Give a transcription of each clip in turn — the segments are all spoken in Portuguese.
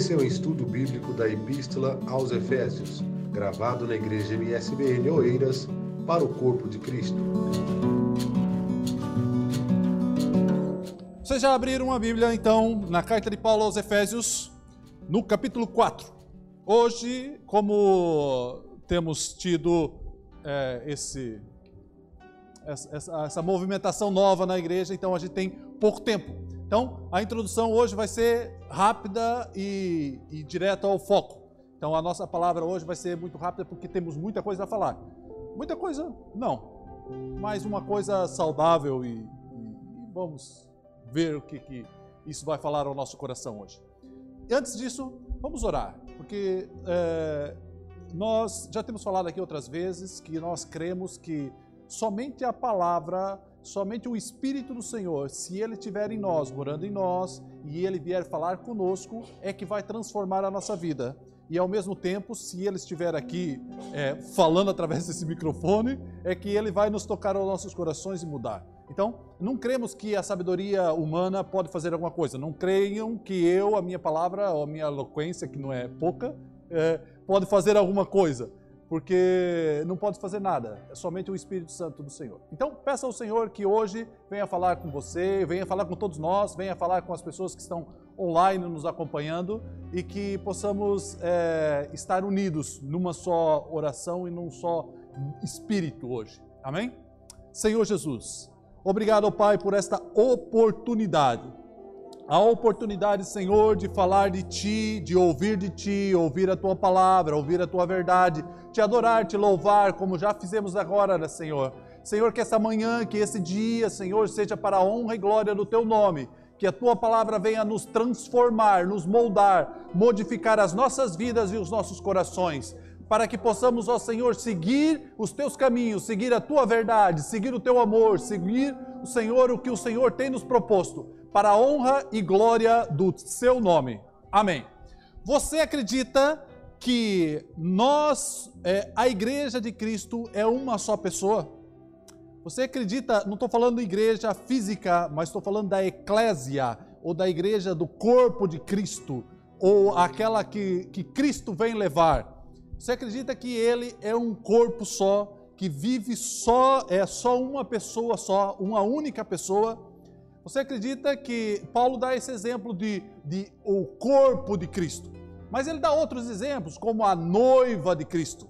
Esse é o estudo bíblico da Epístola aos Efésios, gravado na Igreja MSBN Oeiras, para o Corpo de Cristo. Vocês já abriram a Bíblia, então, na carta de Paulo aos Efésios, no capítulo 4. Hoje, como temos tido é, esse, essa, essa movimentação nova na igreja, então a gente tem pouco tempo. Então, a introdução hoje vai ser rápida e, e direto ao foco. Então, a nossa palavra hoje vai ser muito rápida porque temos muita coisa a falar. Muita coisa, não, mas uma coisa saudável e, e, e vamos ver o que, que isso vai falar ao nosso coração hoje. Antes disso, vamos orar, porque é, nós já temos falado aqui outras vezes que nós cremos que somente a palavra, somente o Espírito do Senhor, se ele estiver em nós, morando em nós, e ele vier falar conosco, é que vai transformar a nossa vida. E ao mesmo tempo, se ele estiver aqui é, falando através desse microfone, é que ele vai nos tocar aos nossos corações e mudar. Então, não cremos que a sabedoria humana pode fazer alguma coisa. Não creiam que eu, a minha palavra, ou a minha eloquência, que não é pouca, é, pode fazer alguma coisa. Porque não pode fazer nada. É somente o Espírito Santo do Senhor. Então, peça ao Senhor que hoje venha falar com você, venha falar com todos nós, venha falar com as pessoas que estão online nos acompanhando e que possamos é, estar unidos numa só oração e num só espírito hoje. Amém? Senhor Jesus, Obrigado, Pai, por esta oportunidade. A oportunidade, Senhor, de falar de Ti, de ouvir de Ti, ouvir a Tua palavra, ouvir a Tua verdade, te adorar, te louvar, como já fizemos agora, né, Senhor. Senhor, que essa manhã, que esse dia, Senhor, seja para a honra e glória do Teu nome. Que a Tua palavra venha nos transformar, nos moldar, modificar as nossas vidas e os nossos corações para que possamos, ó Senhor, seguir os teus caminhos, seguir a tua verdade, seguir o teu amor, seguir o Senhor, o que o Senhor tem nos proposto, para a honra e glória do seu nome. Amém. Você acredita que nós, é, a igreja de Cristo, é uma só pessoa? Você acredita, não estou falando igreja física, mas estou falando da eclésia, ou da igreja do corpo de Cristo, ou aquela que, que Cristo vem levar. Você acredita que ele é um corpo só, que vive só, é só uma pessoa só, uma única pessoa? Você acredita que Paulo dá esse exemplo de, de o corpo de Cristo? Mas ele dá outros exemplos, como a noiva de Cristo,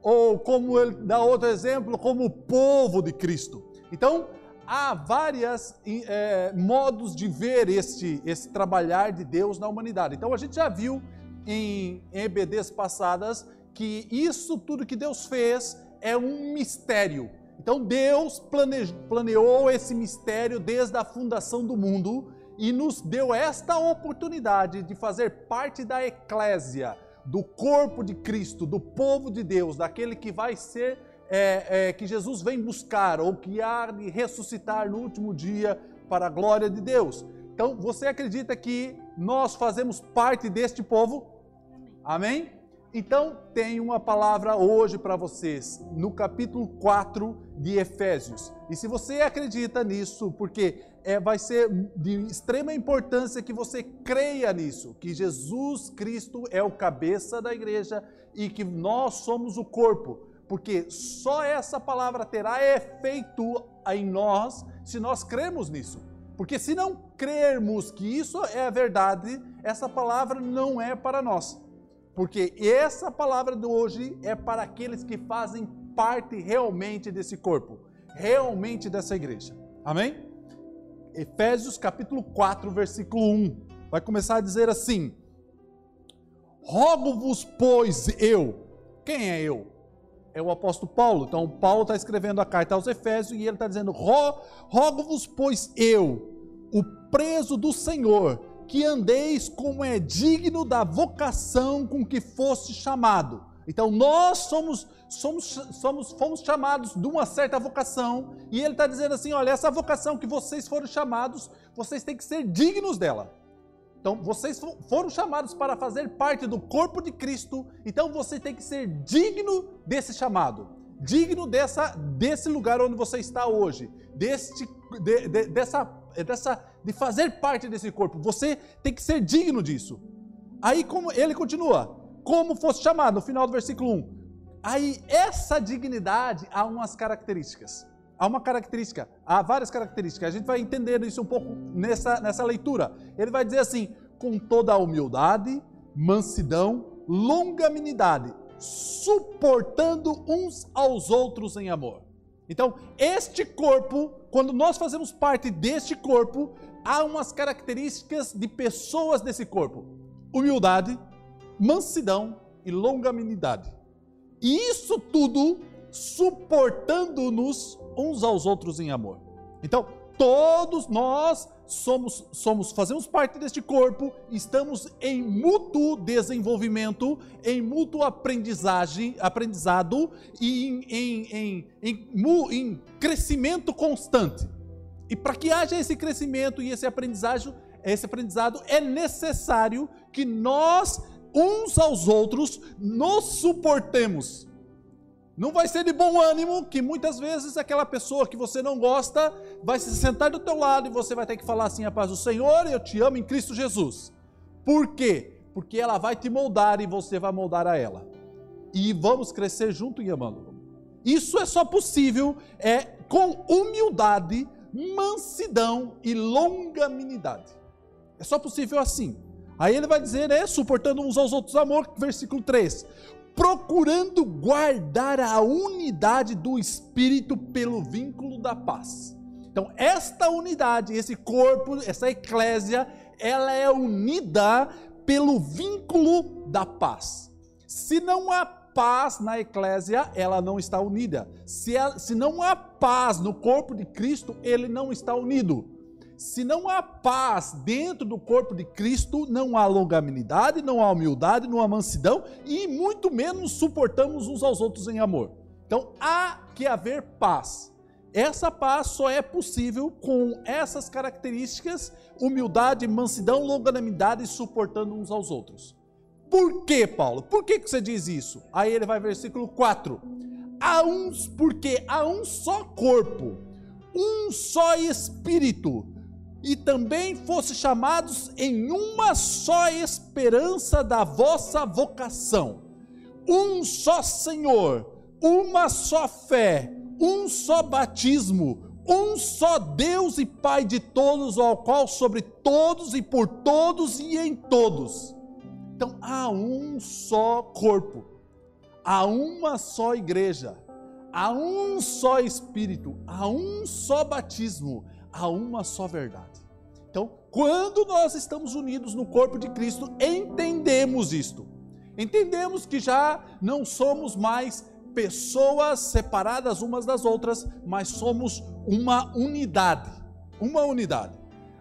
ou como ele dá outro exemplo, como o povo de Cristo. Então, há vários é, modos de ver este, esse trabalhar de Deus na humanidade. Então, a gente já viu em, em EBDs passadas que isso tudo que Deus fez é um mistério. Então Deus plane... planeou esse mistério desde a fundação do mundo e nos deu esta oportunidade de fazer parte da eclésia, do corpo de Cristo, do povo de Deus, daquele que vai ser, é, é, que Jesus vem buscar ou que há de ressuscitar no último dia para a glória de Deus. Então, você acredita que nós fazemos parte deste povo? Amém? Então, tem uma palavra hoje para vocês, no capítulo 4 de Efésios. E se você acredita nisso, porque é, vai ser de extrema importância que você creia nisso, que Jesus Cristo é o cabeça da igreja e que nós somos o corpo, porque só essa palavra terá efeito em nós se nós cremos nisso. Porque se não crermos que isso é a verdade, essa palavra não é para nós. Porque essa palavra de hoje é para aqueles que fazem parte realmente desse corpo, realmente dessa igreja. Amém? Efésios capítulo 4, versículo 1. Vai começar a dizer assim: Rogo-vos, pois, eu. Quem é eu? É o apóstolo Paulo. Então, Paulo está escrevendo a carta aos Efésios e ele está dizendo: Rogo-vos, pois, eu, o preso do Senhor, que andeis como é digno da vocação com que foste chamado. Então nós somos, somos, somos, fomos chamados de uma certa vocação, e ele está dizendo assim: olha, essa vocação que vocês foram chamados, vocês têm que ser dignos dela. Então, vocês foram chamados para fazer parte do corpo de Cristo, então você tem que ser digno desse chamado, digno dessa, desse lugar onde você está hoje, deste, de, de, dessa, dessa de fazer parte desse corpo. Você tem que ser digno disso. Aí como ele continua, como fosse chamado, no final do versículo 1. Aí essa dignidade há umas características. Há uma característica, há várias características. A gente vai entender isso um pouco nessa, nessa leitura. Ele vai dizer assim: com toda a humildade, mansidão, longanimidade, suportando uns aos outros em amor. Então, este corpo, quando nós fazemos parte deste corpo, há umas características de pessoas desse corpo: humildade, mansidão e longanimidade. E isso tudo suportando-nos uns aos outros em amor. Então, todos nós somos, somos, fazemos parte deste corpo, estamos em mútuo desenvolvimento, em mútuo aprendizagem, aprendizado e em, em, em, em, em crescimento constante. E para que haja esse crescimento e esse aprendizagem, esse aprendizado, é necessário que nós, uns aos outros, nos suportemos não vai ser de bom ânimo que muitas vezes aquela pessoa que você não gosta vai se sentar do teu lado e você vai ter que falar assim, a paz do Senhor, eu te amo em Cristo Jesus. Por quê? Porque ela vai te moldar e você vai moldar a ela. E vamos crescer junto em amando. Isso é só possível é com humildade, mansidão e longanimidade. É só possível assim. Aí ele vai dizer, é, suportando uns aos outros amor, versículo 3 procurando guardar a unidade do espírito pelo vínculo da paz. Então, esta unidade, esse corpo, essa eclésia, ela é unida pelo vínculo da paz. Se não há paz na eclésia, ela não está unida. Se, ela, se não há paz no corpo de Cristo, ele não está unido. Se não há paz dentro do corpo de Cristo, não há longanimidade, não há humildade, não há mansidão e muito menos suportamos uns aos outros em amor. Então há que haver paz. Essa paz só é possível com essas características: humildade, mansidão, longanimidade e suportando uns aos outros. Por que, Paulo? Por que, você diz isso? Aí ele vai versículo 4. Há uns, porque há um só corpo, um só espírito e também fosse chamados em uma só esperança da vossa vocação, um só Senhor, uma só fé, um só batismo, um só Deus e Pai de todos, ao qual sobre todos e por todos e em todos. Então há um só corpo, há uma só igreja, há um só Espírito, há um só batismo, há uma só verdade. Então, quando nós estamos unidos no corpo de Cristo, entendemos isto. Entendemos que já não somos mais pessoas separadas umas das outras, mas somos uma unidade. Uma unidade.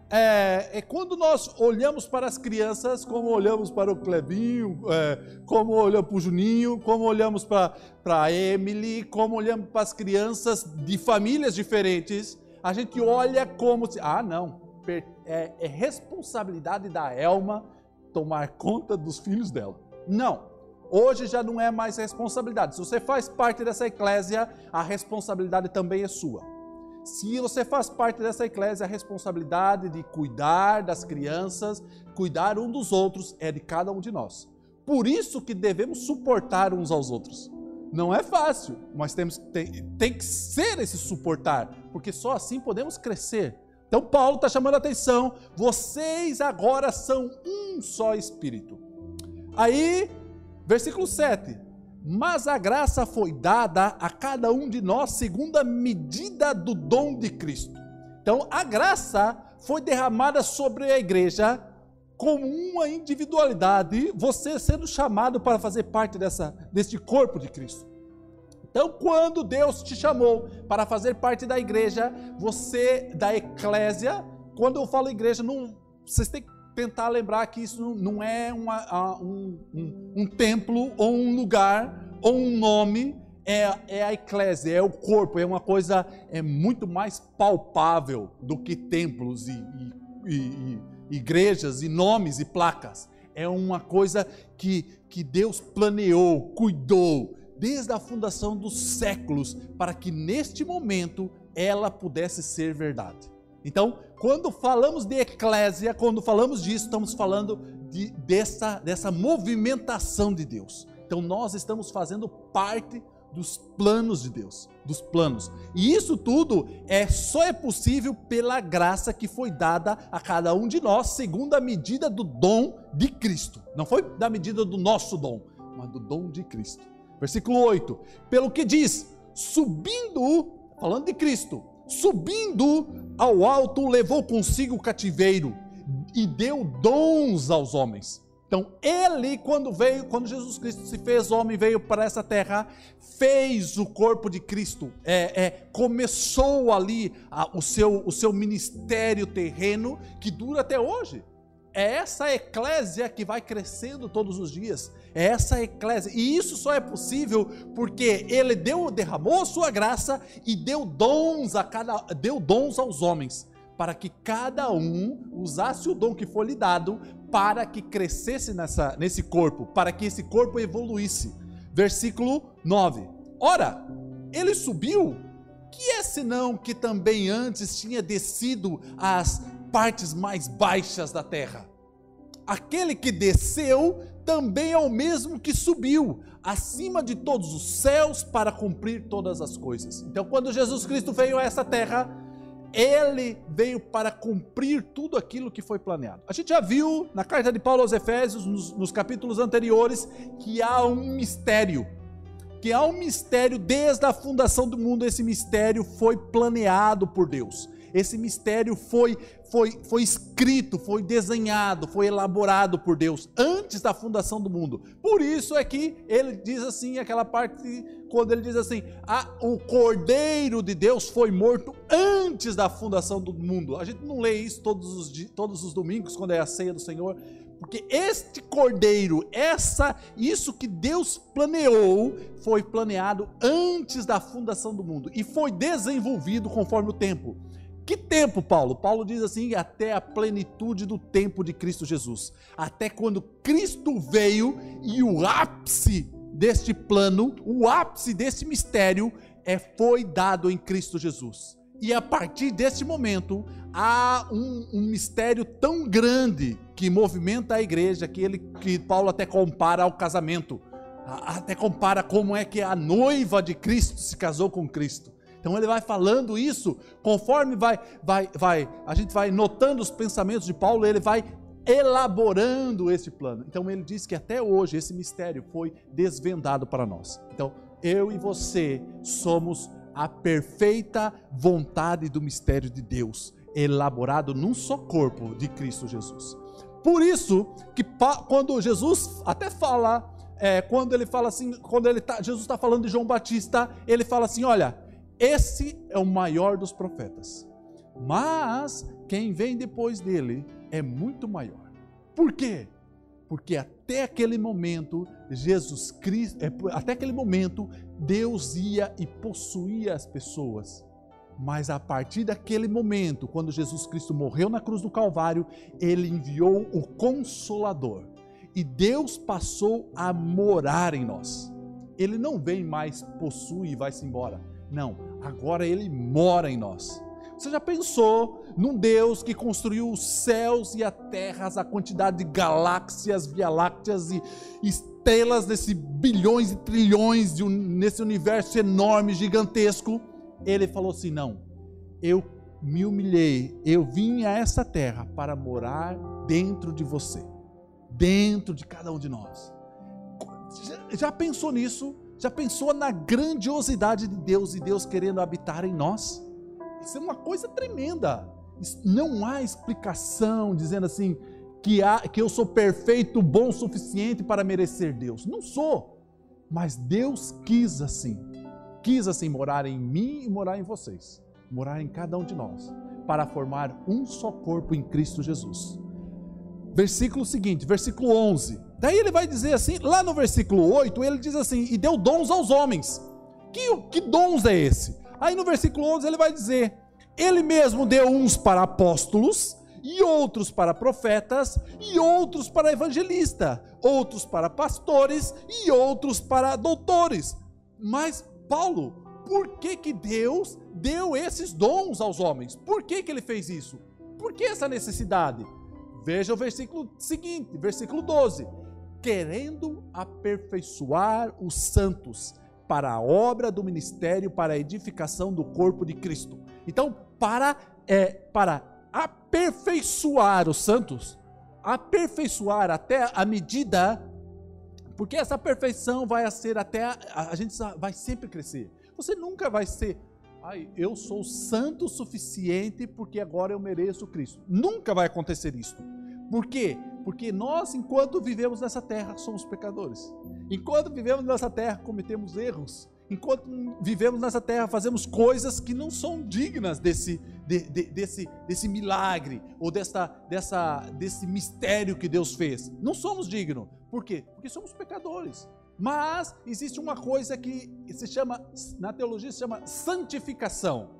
É, é, quando nós olhamos para as crianças, como olhamos para o Clebinho, é, como olhamos para o Juninho, como olhamos para, para a Emily, como olhamos para as crianças de famílias diferentes, a gente olha como ah, não, é, é responsabilidade da Elma tomar conta dos filhos dela. Não. Hoje já não é mais responsabilidade. Se você faz parte dessa eclésia, a responsabilidade também é sua. Se você faz parte dessa eclésia, a responsabilidade de cuidar das crianças, cuidar um dos outros, é de cada um de nós. Por isso que devemos suportar uns aos outros. Não é fácil, mas temos, tem, tem que ser esse suportar, porque só assim podemos crescer. Então, Paulo está chamando a atenção: vocês agora são um só espírito. Aí, versículo 7. Mas a graça foi dada a cada um de nós segundo a medida do dom de Cristo. Então, a graça foi derramada sobre a igreja como uma individualidade, você sendo chamado para fazer parte dessa, deste corpo de Cristo. Então, quando Deus te chamou para fazer parte da igreja, você, da eclésia, quando eu falo igreja, não, vocês têm que tentar lembrar que isso não é uma, um, um, um, templo ou um lugar ou um nome, é, é a eclésia, é o corpo, é uma coisa é muito mais palpável do que templos e, e, e, e igrejas e nomes e placas. É uma coisa que, que Deus planeou, cuidou, desde a fundação dos séculos, para que neste momento ela pudesse ser verdade. Então, quando falamos de eclésia, quando falamos disso, estamos falando de, dessa, dessa movimentação de Deus. Então, nós estamos fazendo parte dos planos de Deus, dos planos. E isso tudo é só é possível pela graça que foi dada a cada um de nós, segundo a medida do dom de Cristo. Não foi da medida do nosso dom, mas do dom de Cristo. Versículo 8. Pelo que diz: subindo, falando de Cristo, subindo ao alto, levou consigo o cativeiro e deu dons aos homens. Então, ele, quando veio, quando Jesus Cristo se fez homem, veio para essa terra, fez o corpo de Cristo, é, é, começou ali a, o, seu, o seu ministério terreno, que dura até hoje. É essa eclésia que vai crescendo todos os dias. É essa eclésia. E isso só é possível porque ele deu, derramou a sua graça e deu dons a cada, deu dons aos homens para que cada um usasse o dom que foi lhe dado para que crescesse nessa, nesse corpo, para que esse corpo evoluísse. Versículo 9. Ora, ele subiu, que é senão que também antes tinha descido às partes mais baixas da terra? Aquele que desceu também é o mesmo que subiu acima de todos os céus para cumprir todas as coisas. Então, quando Jesus Cristo veio a essa terra, ele veio para cumprir tudo aquilo que foi planeado. A gente já viu na carta de Paulo aos Efésios, nos, nos, capítulos anteriores, que há um mistério. Que há um mistério desde a fundação do mundo. Esse mistério foi planeado por Deus. Esse mistério foi, foi, foi escrito, foi desenhado, foi elaborado por Deus antes da fundação do mundo. Por isso é que ele diz assim, aquela parte, quando ele diz assim: o Cordeiro de Deus foi morto antes da fundação do mundo. A gente não lê isso todos os, todos os domingos, quando é a ceia do Senhor. Porque este cordeiro, essa, isso que Deus planeou, foi planeado antes da fundação do mundo e foi desenvolvido conforme o tempo. Que tempo, Paulo? Paulo diz assim: até a plenitude do tempo de Cristo Jesus. Até quando Cristo veio e o ápice deste plano, o ápice desse mistério é foi dado em Cristo Jesus. E a partir deste momento há um, um, mistério tão grande que movimenta a igreja que ele que Paulo até compara ao casamento, até compara como é que a noiva de Cristo se casou com Cristo. Então ele vai falando isso, conforme vai, vai, vai, a gente vai notando os pensamentos de Paulo, ele vai elaborando esse plano. Então ele diz que até hoje esse mistério foi desvendado para nós. Então eu e você somos a perfeita vontade do mistério de Deus, elaborado num só corpo de Cristo Jesus. Por isso que quando Jesus até fala, é, quando ele fala assim, quando ele tá, Jesus está falando de João Batista, ele fala assim, olha, esse é o maior dos profetas. Mas quem vem depois dele é muito maior. Por quê? Porque até aquele momento, Jesus Cristo, é, até aquele momento, Deus ia e possuía as pessoas. Mas a partir daquele momento, quando Jesus Cristo morreu na cruz do Calvário, ele enviou o Consolador. E Deus passou a morar em nós. Ele não vem mais possuir e vai-se embora. Não, agora ele mora em nós. Você já pensou num Deus que construiu os céus e a terra, a quantidade de galáxias, via lácteas e estrelas nesse bilhões e trilhões de, nesse universo enorme, gigantesco? Ele falou assim: não, eu me humilhei, eu vim a essa terra para morar dentro de você, dentro de cada um de nós. Já pensou nisso? Já pensou na grandiosidade de Deus e Deus querendo habitar em nós? Isso é uma coisa tremenda. Não há explicação dizendo assim que, há, que eu sou perfeito, bom o suficiente para merecer Deus. Não sou. Mas Deus quis assim. Quis assim morar em mim e morar em vocês. Morar em cada um de nós. Para formar um só corpo em Cristo Jesus. Versículo seguinte, versículo 11. Daí ele vai dizer assim, lá no versículo 8, ele diz assim: E deu dons aos homens. Que, que dons é esse? Aí no versículo 11 ele vai dizer: Ele mesmo deu uns para apóstolos, e outros para profetas, e outros para evangelistas, outros para pastores, e outros para doutores. Mas, Paulo, por que, que Deus deu esses dons aos homens? Por que, que ele fez isso? Por que essa necessidade? Veja o versículo seguinte, versículo 12: querendo aperfeiçoar os santos para a obra do ministério, para a edificação do corpo de Cristo. Então, para, é, para aperfeiçoar os santos, aperfeiçoar até a medida, porque essa perfeição vai ser até, a, a gente vai sempre crescer. Você nunca vai ser, ai, eu sou santo o suficiente porque agora eu mereço Cristo. Nunca vai acontecer isso. Por quê? Porque nós, enquanto vivemos nessa terra, somos pecadores. Enquanto vivemos nessa terra, cometemos erros. Enquanto vivemos nessa terra, fazemos coisas que não são dignas desse, de, de, desse, desse milagre ou dessa, dessa, desse mistério que Deus fez. Não somos dignos. Por quê? Porque somos pecadores. Mas existe uma coisa que se chama, na teologia, se chama santificação.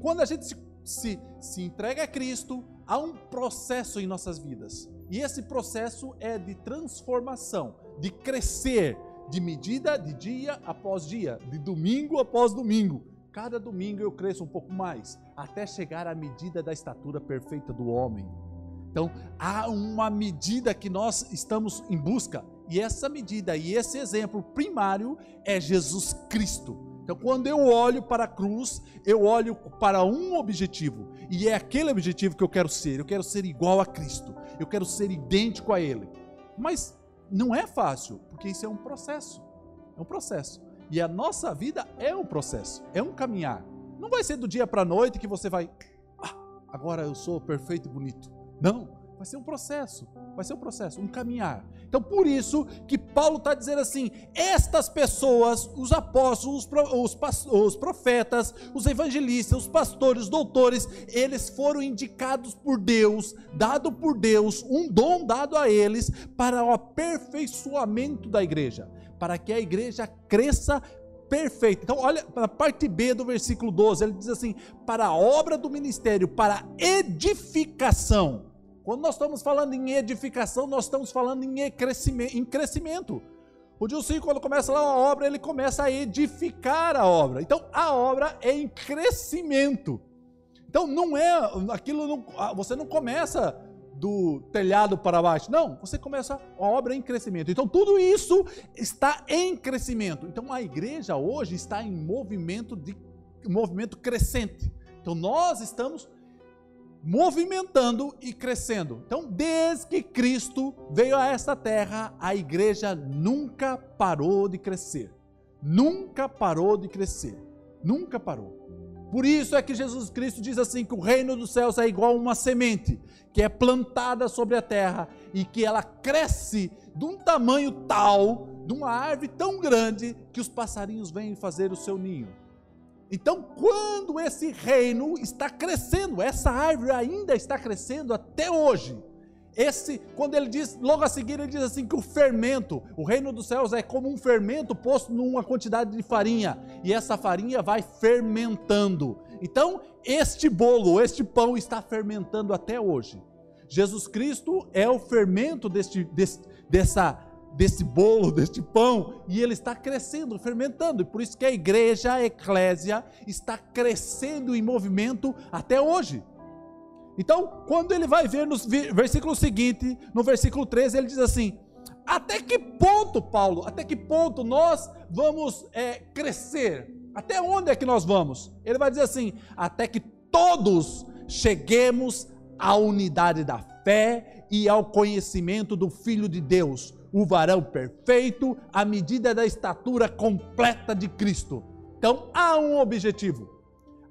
Quando a gente se, se, se entrega a Cristo, há um processo em nossas vidas. E esse processo é de transformação, de crescer de medida de dia após dia, de domingo após domingo. Cada domingo eu cresço um pouco mais, até chegar à medida da estatura perfeita do homem. Então, há uma medida que nós estamos em busca, e essa medida e esse exemplo primário é Jesus Cristo. Então, quando eu olho para a cruz, eu olho para um objetivo, e é aquele objetivo que eu quero ser. Eu quero ser igual a Cristo, eu quero ser idêntico a Ele. Mas não é fácil, porque isso é um processo. É um processo. E a nossa vida é um processo, é um caminhar. Não vai ser do dia para a noite que você vai, ah, agora eu sou perfeito e bonito. Não. Vai ser um processo, vai ser um processo, um caminhar. Então, por isso que Paulo está dizendo assim: estas pessoas, os apóstolos, os, os profetas, os evangelistas, os pastores, os doutores, eles foram indicados por Deus, dado por Deus, um dom dado a eles para o aperfeiçoamento da igreja, para que a igreja cresça perfeita. Então, olha para a parte B do versículo 12, ele diz assim: para a obra do ministério, para edificação quando nós estamos falando em edificação, nós estamos falando em crescimento. Em crescimento. O quando começa lá a obra, ele começa a edificar a obra. Então, a obra é em crescimento. Então, não é aquilo, não, você não começa do telhado para baixo. Não, você começa a obra em crescimento. Então, tudo isso está em crescimento. Então, a igreja hoje está em movimento de movimento crescente. Então, nós estamos movimentando e crescendo. Então, desde que Cristo veio a esta terra, a igreja nunca parou de crescer. Nunca parou de crescer. Nunca parou. Por isso é que Jesus Cristo diz assim: que o reino dos céus é igual a uma semente que é plantada sobre a terra e que ela cresce de um tamanho tal, de uma árvore tão grande, que os passarinhos vêm fazer o seu ninho. Então, quando esse reino está crescendo, essa árvore ainda está crescendo até hoje. Esse, quando ele diz, logo a seguir ele diz assim que o fermento, o reino dos céus é como um fermento posto numa quantidade de farinha, e essa farinha vai fermentando. Então, este bolo, este pão está fermentando até hoje. Jesus Cristo é o fermento deste, desse, dessa desse bolo, deste pão, e ele está crescendo, fermentando. E por isso que a igreja, a eclésia, está crescendo em movimento até hoje. Então, quando ele vai ver no versículo seguinte, no versículo 13, ele diz assim: Até que ponto, Paulo, até que ponto nós vamos é, crescer? Até onde é que nós vamos? Ele vai dizer assim: Até que todos cheguemos à unidade da fé e ao conhecimento do Filho de Deus o varão perfeito, à medida da estatura completa de Cristo. Então há um objetivo.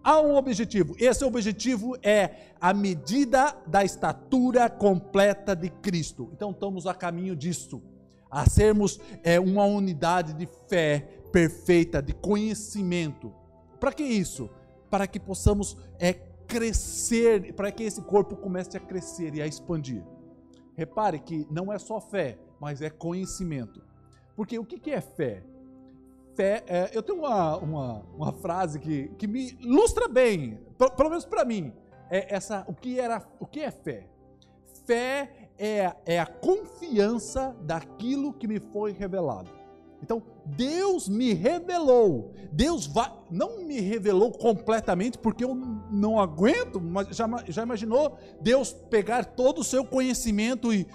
Há um objetivo. Esse objetivo é a medida da estatura completa de Cristo. Então estamos a caminho disso, a sermos é, uma unidade de fé perfeita, de conhecimento. Para que isso? Para que possamos é, crescer, para que esse corpo comece a crescer e a expandir. Repare que não é só fé, mas é conhecimento. Porque o que é fé? Fé, é, eu tenho uma, uma, uma, frase que, que me ilustra bem, pelo menos para mim, é essa, o, que era, o que é fé? Fé é, é a confiança daquilo que me foi revelado. Então, Deus me revelou. Deus vai, não me revelou completamente porque eu não aguento, mas já, já imaginou Deus pegar todo o seu conhecimento e,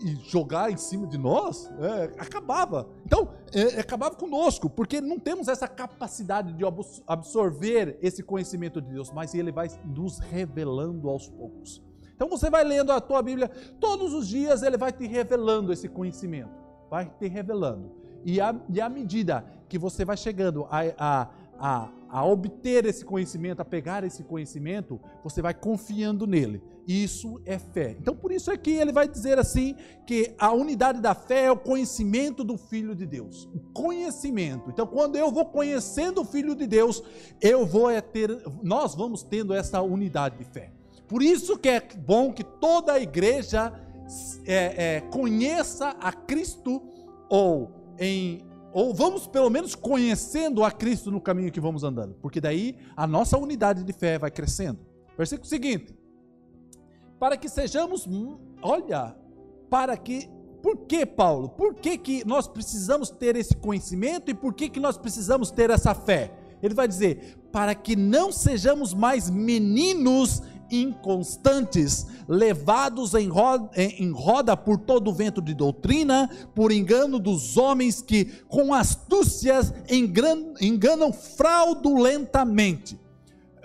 e jogar em cima de nós? É, acabava. Então, é, acabava conosco, porque não temos essa capacidade de absorver esse conhecimento de Deus, mas Ele vai nos revelando aos poucos. Então você vai lendo a tua Bíblia, todos os dias Ele vai te revelando esse conhecimento, vai te revelando. E à, e à medida que você vai chegando a, a, a, a obter esse conhecimento, a pegar esse conhecimento, você vai confiando nele. Isso é fé. Então, por isso é que ele vai dizer assim: que a unidade da fé é o conhecimento do Filho de Deus. O conhecimento. Então, quando eu vou conhecendo o Filho de Deus, eu vou é ter, nós vamos tendo essa unidade de fé. Por isso que é bom que toda a igreja é, é, conheça a Cristo ou em ou vamos pelo menos conhecendo a Cristo no caminho que vamos andando, porque daí a nossa unidade de fé vai crescendo. Versículo seguinte: para que sejamos, olha, para que, por que Paulo? Por que, que nós precisamos ter esse conhecimento e por que, que nós precisamos ter essa fé? Ele vai dizer, para que não sejamos mais meninos inconstantes, levados em roda, em roda por todo vento de doutrina, por engano dos homens que, com astúcias, enganam fraudulentamente.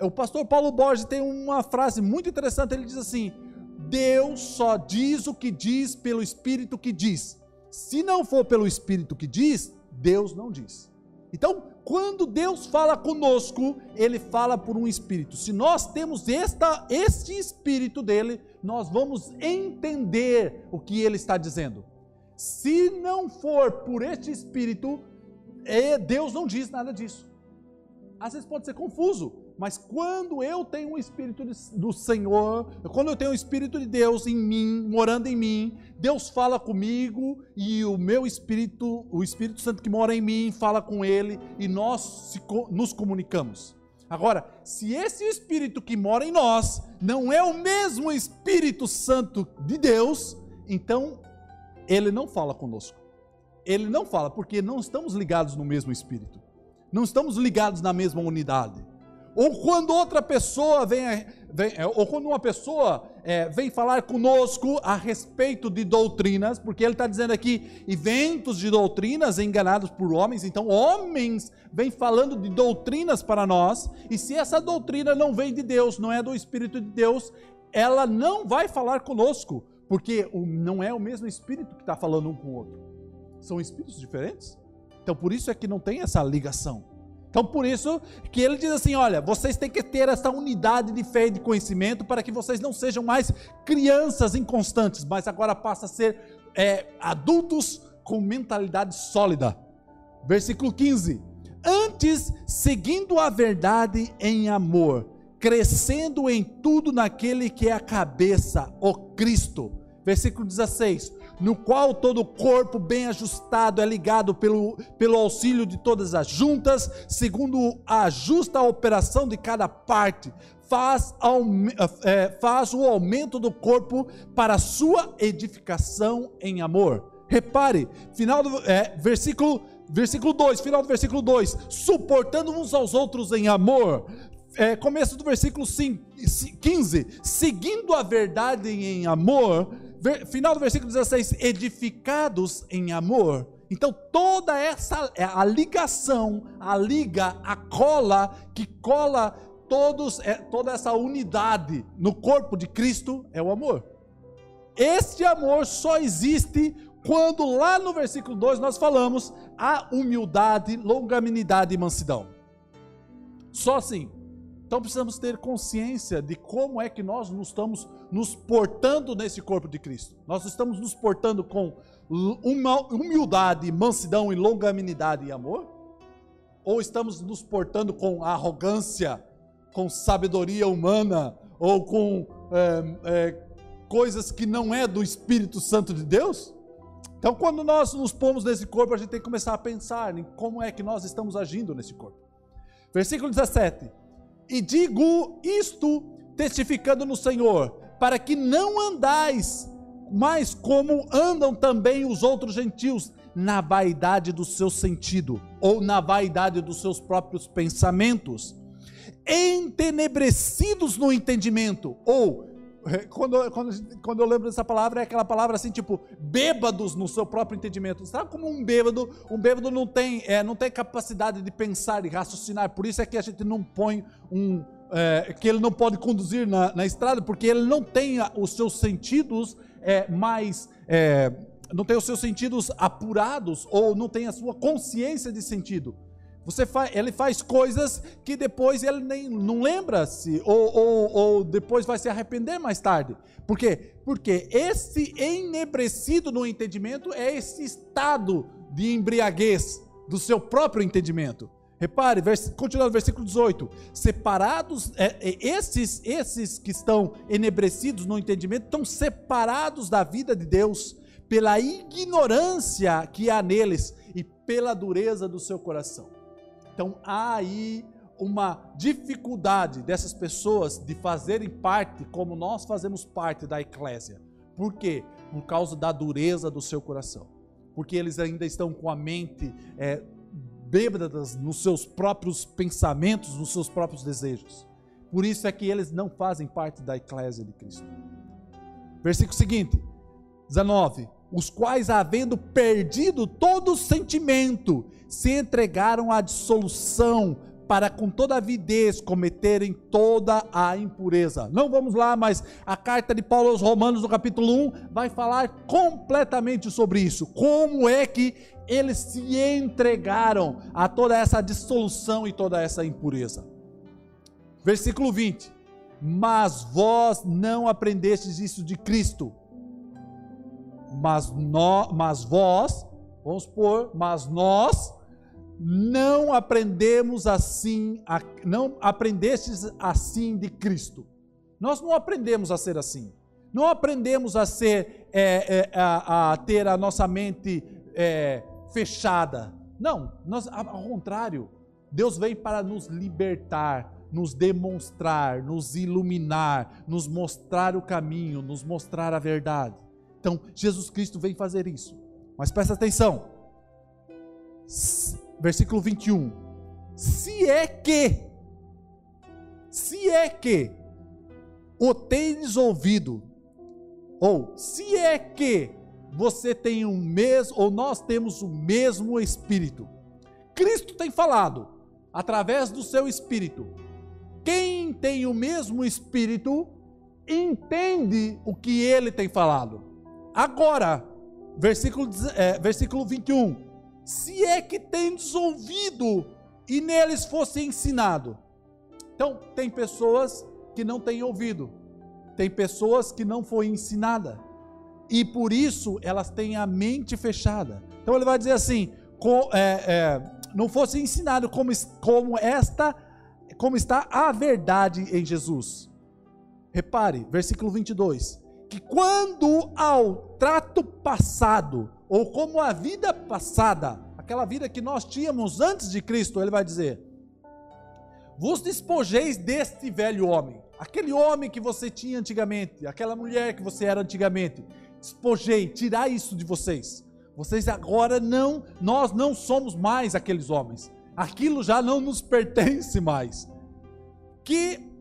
O pastor Paulo Borges tem uma frase muito interessante, ele diz assim: Deus só diz o que diz pelo Espírito que diz. Se não for pelo Espírito que diz, Deus não diz. Então, quando Deus fala conosco, Ele fala por um espírito. Se nós temos esta, este espírito dele, nós vamos entender o que Ele está dizendo. Se não for por este espírito, é, Deus não diz nada disso. Às vezes pode ser confuso. Mas quando eu tenho o Espírito do Senhor, quando eu tenho o Espírito de Deus em mim, morando em mim, Deus fala comigo e o meu Espírito, o Espírito Santo que mora em mim, fala com ele e nós nos comunicamos. Agora, se esse Espírito que mora em nós não é o mesmo Espírito Santo de Deus, então ele não fala conosco. Ele não fala porque não estamos ligados no mesmo Espírito. Não estamos ligados na mesma unidade ou quando outra pessoa vem, vem é, ou quando uma pessoa é, vem falar conosco a respeito de doutrinas, porque ele está dizendo aqui eventos de doutrinas enganados por homens, então homens vêm falando de doutrinas para nós, e se essa doutrina não vem de Deus, não é do Espírito de Deus, ela não vai falar conosco, porque não é o mesmo Espírito que está falando um com o outro, são espíritos diferentes. Então por isso é que não tem essa ligação. Então, por isso que ele diz assim: olha, vocês têm que ter essa unidade de fé e de conhecimento para que vocês não sejam mais crianças inconstantes, mas agora passam a ser é, adultos com mentalidade sólida. Versículo 15: Antes, seguindo a verdade em amor, crescendo em tudo naquele que é a cabeça, o Cristo. Versículo 16: no qual todo o corpo bem ajustado é ligado pelo, pelo auxílio de todas as juntas, segundo a justa operação de cada parte, faz, é, faz o aumento do corpo para sua edificação em amor. Repare, final do é, versículo, versículo 2, final do versículo 2: suportando uns aos outros em amor. É, começo do versículo 5, 15: seguindo a verdade em amor final do versículo 16, edificados em amor. Então toda essa é a ligação, a liga, a cola que cola todos é, toda essa unidade no corpo de Cristo é o amor. Este amor só existe quando lá no versículo 2 nós falamos a humildade, longanimidade e mansidão. Só assim. Então precisamos ter consciência de como é que nós nos estamos nos portando nesse corpo de Cristo. Nós estamos nos portando com humildade, mansidão e longanimidade e amor? Ou estamos nos portando com arrogância, com sabedoria humana, ou com é, é, coisas que não é do Espírito Santo de Deus? Então, quando nós nos pomos nesse corpo, a gente tem que começar a pensar em como é que nós estamos agindo nesse corpo. Versículo 17 e digo isto testificando no Senhor, para que não andais mais como andam também os outros gentios, na vaidade do seu sentido ou na vaidade dos seus próprios pensamentos, entenebrecidos no entendimento ou quando, quando, quando eu lembro dessa palavra, é aquela palavra assim, tipo, bêbados no seu próprio entendimento. Sabe como um bêbado, um bêbado não tem, é, não tem capacidade de pensar e raciocinar, por isso é que a gente não põe um, é, que ele não pode conduzir na, na, estrada, porque ele não tem os seus sentidos é, mais, é, não tem os seus sentidos apurados, ou não tem a sua consciência de sentido. Você ele faz coisas que depois ele nem não lembra-se, ou, ou, ou, depois vai se arrepender mais tarde. Por quê? Porque esse enebrecido no entendimento é esse estado de embriaguez do seu próprio entendimento. Repare, vers, continuando no versículo 18: separados, é, é, esses, esses que estão enebrecidos no entendimento estão separados da vida de Deus pela ignorância que há neles e pela dureza do seu coração. Então há aí uma dificuldade dessas pessoas de fazerem parte como nós fazemos parte da eclésia. Por quê? Por causa da dureza do seu coração. Porque eles ainda estão com a mente é, nos seus próprios pensamentos, nos seus próprios desejos. Por isso é que eles não fazem parte da eclésia de Cristo. Versículo seguinte, 19 os quais, havendo perdido todo o sentimento, se entregaram à dissolução, para com toda avidez cometerem toda a impureza. Não vamos lá, mas a carta de Paulo aos Romanos, no capítulo 1, vai falar completamente sobre isso. Como é que eles se entregaram a toda essa dissolução e toda essa impureza. Versículo 20: Mas vós não aprendestes isso de Cristo mas, nós, mas vós, vamos pôr, mas nós não aprendemos assim, não aprendestes assim de Cristo. Nós não aprendemos a ser assim. Não aprendemos a ser, é, é, a, a, ter a nossa mente é, fechada. Não, nós, ao contrário, Deus vem para nos libertar, nos demonstrar, nos iluminar, nos mostrar o caminho, nos mostrar a verdade. Então, Jesus Cristo vem fazer isso. Mas presta atenção. Versículo 21. Se é que, se é que o tendes ouvido, ou se é que você tem o mesmo, ou nós temos o mesmo Espírito. Cristo tem falado através do seu Espírito. Quem tem o mesmo Espírito entende o que ele tem falado. Agora, versículo, é, versículo 21. Se é que tendes ouvido e neles fosse ensinado. Então, tem pessoas que não têm ouvido, tem pessoas que não foi ensinada, e por isso elas têm a mente fechada. Então ele vai dizer assim: com, é, é, não fosse ensinado como, como esta, como está a verdade em Jesus. Repare, versículo 22 que quando ao trato passado, ou como a vida passada, aquela vida que nós tínhamos antes de Cristo, ele vai dizer: vos despojeis deste velho homem, aquele homem que você tinha antigamente, aquela mulher que você era antigamente, despojei, tirai isso de vocês. Vocês agora não, nós não somos mais aqueles homens. Aquilo já não nos pertence mais. Que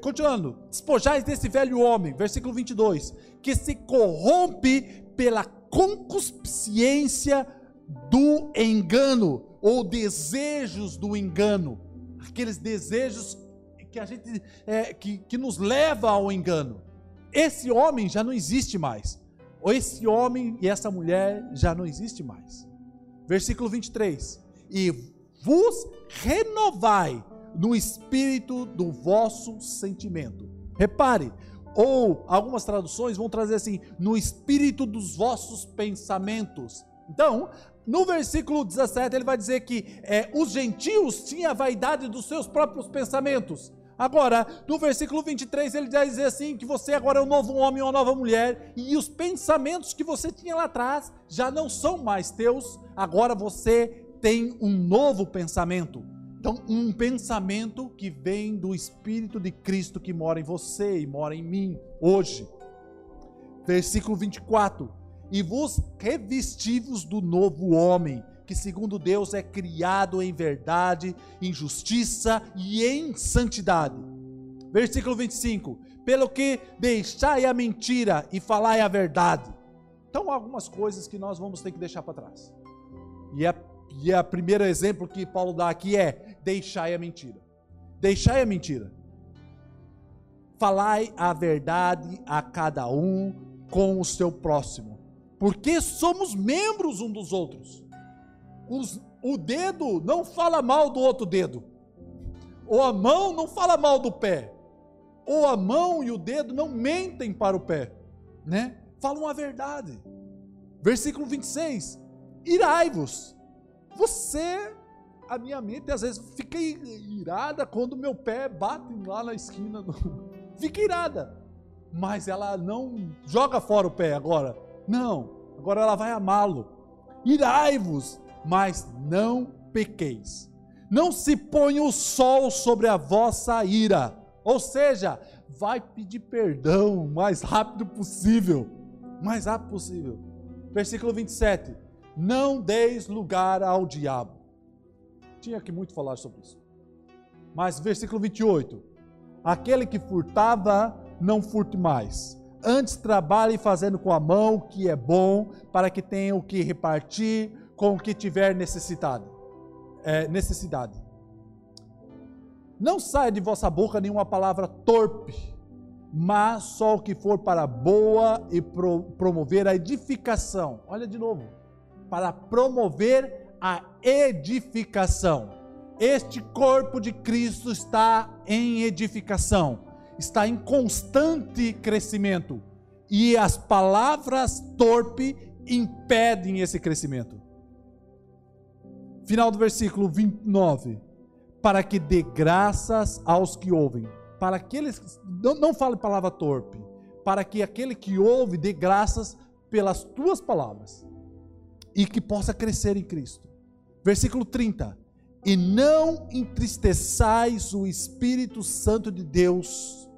Continuando, despojais desse velho homem, versículo 22, que se corrompe pela concupiscência do engano, ou desejos do engano, aqueles desejos que a gente é, que, que nos leva ao engano. Esse homem já não existe mais. Ou esse homem e essa mulher já não existe mais. Versículo 23. E vos renovai no espírito do vosso sentimento. Repare, ou algumas traduções vão trazer assim, no espírito dos vossos pensamentos. Então, no versículo 17, ele vai dizer que é, os gentios tinham a vaidade dos seus próprios pensamentos. Agora, no versículo 23, ele vai dizer assim: que você agora é um novo homem ou uma nova mulher, e os pensamentos que você tinha lá atrás já não são mais teus, agora você tem um novo pensamento. Então, um pensamento que vem do Espírito de Cristo que mora em você e mora em mim hoje. Versículo 24: e vos revestivos do novo homem, que segundo Deus é criado em verdade, em justiça e em santidade. Versículo 25: Pelo que deixai a mentira e falai a verdade. Então, algumas coisas que nós vamos ter que deixar para trás. E a, e a primeiro exemplo que Paulo dá aqui é: deixai a mentira. Deixai a mentira. Falai a verdade a cada um com o seu próximo, porque somos membros um dos outros. Os, o dedo não fala mal do outro dedo, ou a mão não fala mal do pé, ou a mão e o dedo não mentem para o pé, né? Falam a verdade. Versículo 26: Irai-vos. Você, a minha mente às vezes fica irada quando meu pé bate lá na esquina. Do... Fica irada. Mas ela não joga fora o pé agora. Não. Agora ela vai amá-lo. Irai-vos, mas não pequeis. Não se ponha o sol sobre a vossa ira. Ou seja, vai pedir perdão o mais rápido possível. Mais rápido possível. Versículo 27. Não deis lugar ao diabo. Tinha que muito falar sobre isso. Mas versículo 28. Aquele que furtava, não furte mais. Antes trabalhe fazendo com a mão o que é bom, para que tenha o que repartir com o que tiver necessidade. É, necessidade. Não saia de vossa boca nenhuma palavra torpe, mas só o que for para boa e pro, promover a edificação. Olha de novo. Para promover a edificação. Este corpo de Cristo está em edificação, está em constante crescimento. E as palavras torpe impedem esse crescimento. Final do versículo 29 para que dê graças aos que ouvem. Para aqueles, não, não fale palavra torpe, para que aquele que ouve dê graças pelas tuas palavras e que possa crescer em Cristo. Versículo 30. E não entristeçais o Espírito Santo de Deus.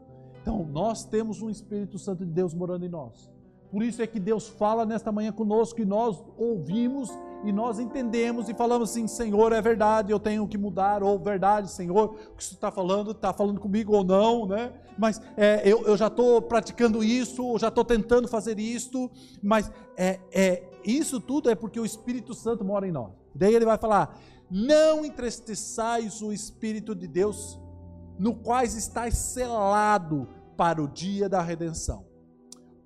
Então, nós temos um Espírito Santo de Deus morando em nós. Por isso é que Deus fala nesta manhã conosco e nós ouvimos e nós entendemos e falamos assim: Senhor, é verdade, eu tenho que mudar, ou verdade, Senhor, o que você está falando, está falando comigo ou não, né? Mas é, eu, eu já estou praticando isso, já estou tentando fazer isto, mas é, é, isso tudo é porque o Espírito Santo mora em nós. Daí ele vai falar: Não entristeçais o Espírito de Deus, no qual estáis selado para o dia da redenção.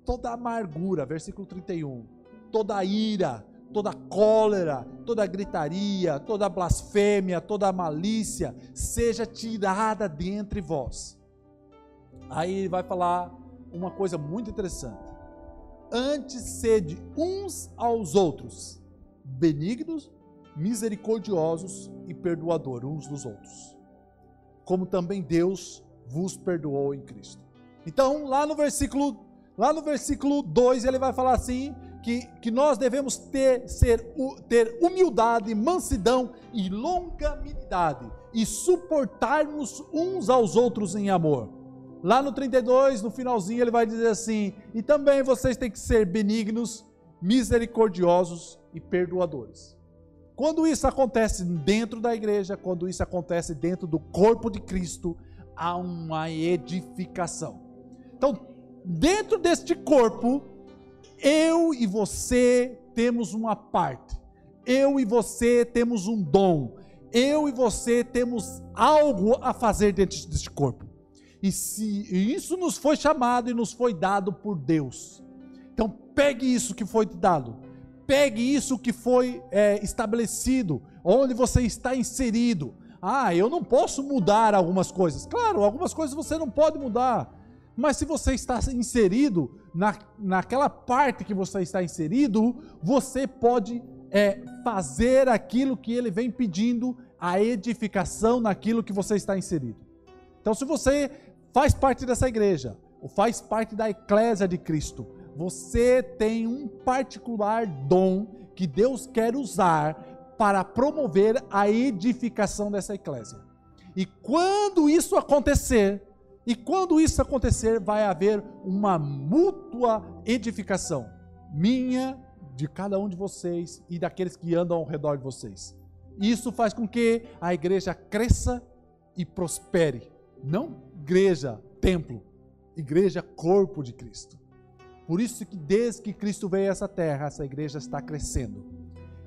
Toda amargura, versículo 31, toda ira, toda cólera, toda gritaria, toda blasfêmia, toda malícia seja tirada dentre vós. Aí ele vai falar uma coisa muito interessante. Antes sede uns aos outros benignos, misericordiosos e perdoadores uns dos outros, como também Deus vos perdoou em Cristo. Então, lá no versículo, lá no versículo 2, ele vai falar assim: que, que nós devemos ter, ser, ter humildade, mansidão e longanimidade e suportarmos uns aos outros em amor. Lá no 32, no finalzinho, ele vai dizer assim: e também vocês têm que ser benignos, misericordiosos e perdoadores. Quando isso acontece dentro da igreja, quando isso acontece dentro do corpo de Cristo, há uma edificação. Então, dentro deste corpo, eu e você temos uma parte. Eu e você temos um dom. Eu e você temos algo a fazer dentro deste corpo. E se isso nos foi chamado e nos foi dado por Deus. Então pegue isso que foi te dado. Pegue isso que foi é, estabelecido, onde você está inserido. Ah, eu não posso mudar algumas coisas. Claro, algumas coisas você não pode mudar. Mas se você está inserido na, naquela parte que você está inserido, você pode é, fazer aquilo que ele vem pedindo, a edificação naquilo que você está inserido. Então, se você faz parte dessa igreja, ou faz parte da eclésia de Cristo, você tem um particular dom que Deus quer usar para promover a edificação dessa eclésia. E quando isso acontecer, e quando isso acontecer, vai haver uma mútua edificação. minha, de cada um de vocês e daqueles que andam ao redor de vocês. Isso faz com que a igreja cresça e prospere. Não igreja, templo, igreja, corpo de Cristo. Por isso que desde que Cristo veio a essa terra, essa igreja está crescendo.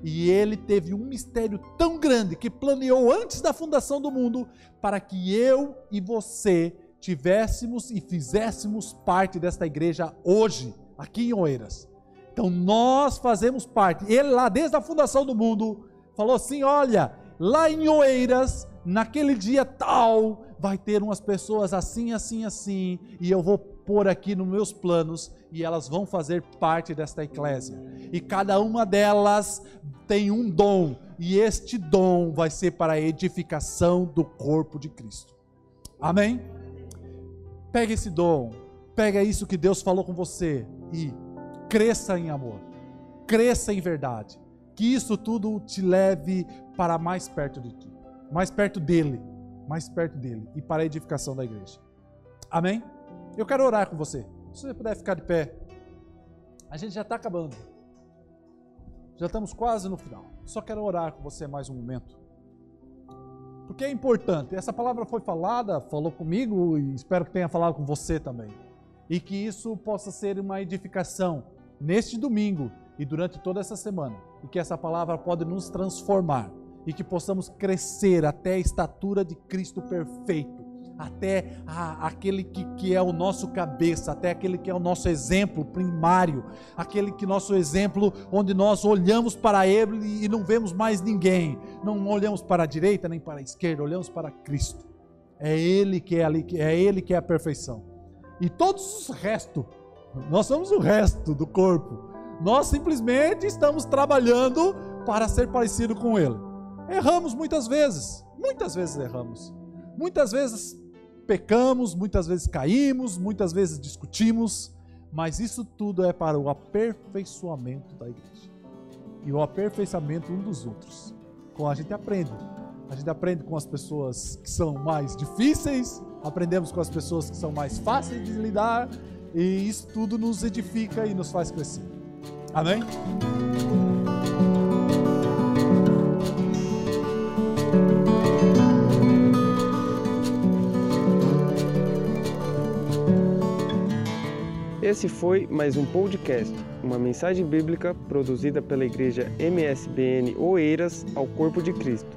E ele teve um mistério tão grande que planeou antes da fundação do mundo para que eu e você tivéssemos e fizéssemos parte desta igreja hoje, aqui em Oeiras. Então nós fazemos parte. Ele lá desde a fundação do mundo falou assim: "Olha, lá em Oeiras, naquele dia tal, vai ter umas pessoas assim, assim, assim, e eu vou pôr aqui nos meus planos e elas vão fazer parte desta eclésia. E cada uma delas tem um dom, e este dom vai ser para a edificação do corpo de Cristo. Amém? Pega esse dom, pega isso que Deus falou com você e cresça em amor, cresça em verdade. Que isso tudo te leve para mais perto de ti, mais perto dele mais perto dele e para a edificação da igreja. Amém? Eu quero orar com você. Se você puder ficar de pé. A gente já está acabando. Já estamos quase no final. Só quero orar com você mais um momento. Porque é importante. Essa palavra foi falada, falou comigo e espero que tenha falado com você também. E que isso possa ser uma edificação neste domingo e durante toda essa semana. E que essa palavra pode nos transformar e que possamos crescer até a estatura de Cristo perfeito, até a, aquele que, que é o nosso cabeça, até aquele que é o nosso exemplo primário, aquele que nosso exemplo onde nós olhamos para ele e não vemos mais ninguém, não olhamos para a direita nem para a esquerda, olhamos para Cristo. É ele que é ali, é ele que é a perfeição. E todos os restos, nós somos o resto do corpo. Nós simplesmente estamos trabalhando para ser parecido com ele. Erramos muitas vezes, muitas vezes erramos. Muitas vezes pecamos, muitas vezes caímos, muitas vezes discutimos, mas isso tudo é para o aperfeiçoamento da igreja e o aperfeiçoamento um dos outros. Com a gente aprende. A gente aprende com as pessoas que são mais difíceis, aprendemos com as pessoas que são mais fáceis de lidar, e isso tudo nos edifica e nos faz crescer. Amém? Esse foi mais um podcast, uma mensagem bíblica produzida pela igreja MSBN Oeiras ao Corpo de Cristo.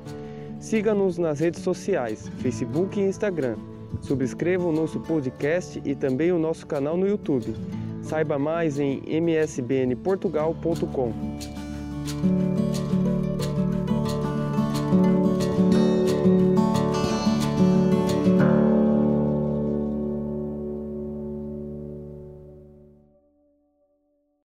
Siga-nos nas redes sociais, Facebook e Instagram. Subscreva o nosso podcast e também o nosso canal no YouTube. Saiba mais em msbnportugal.com.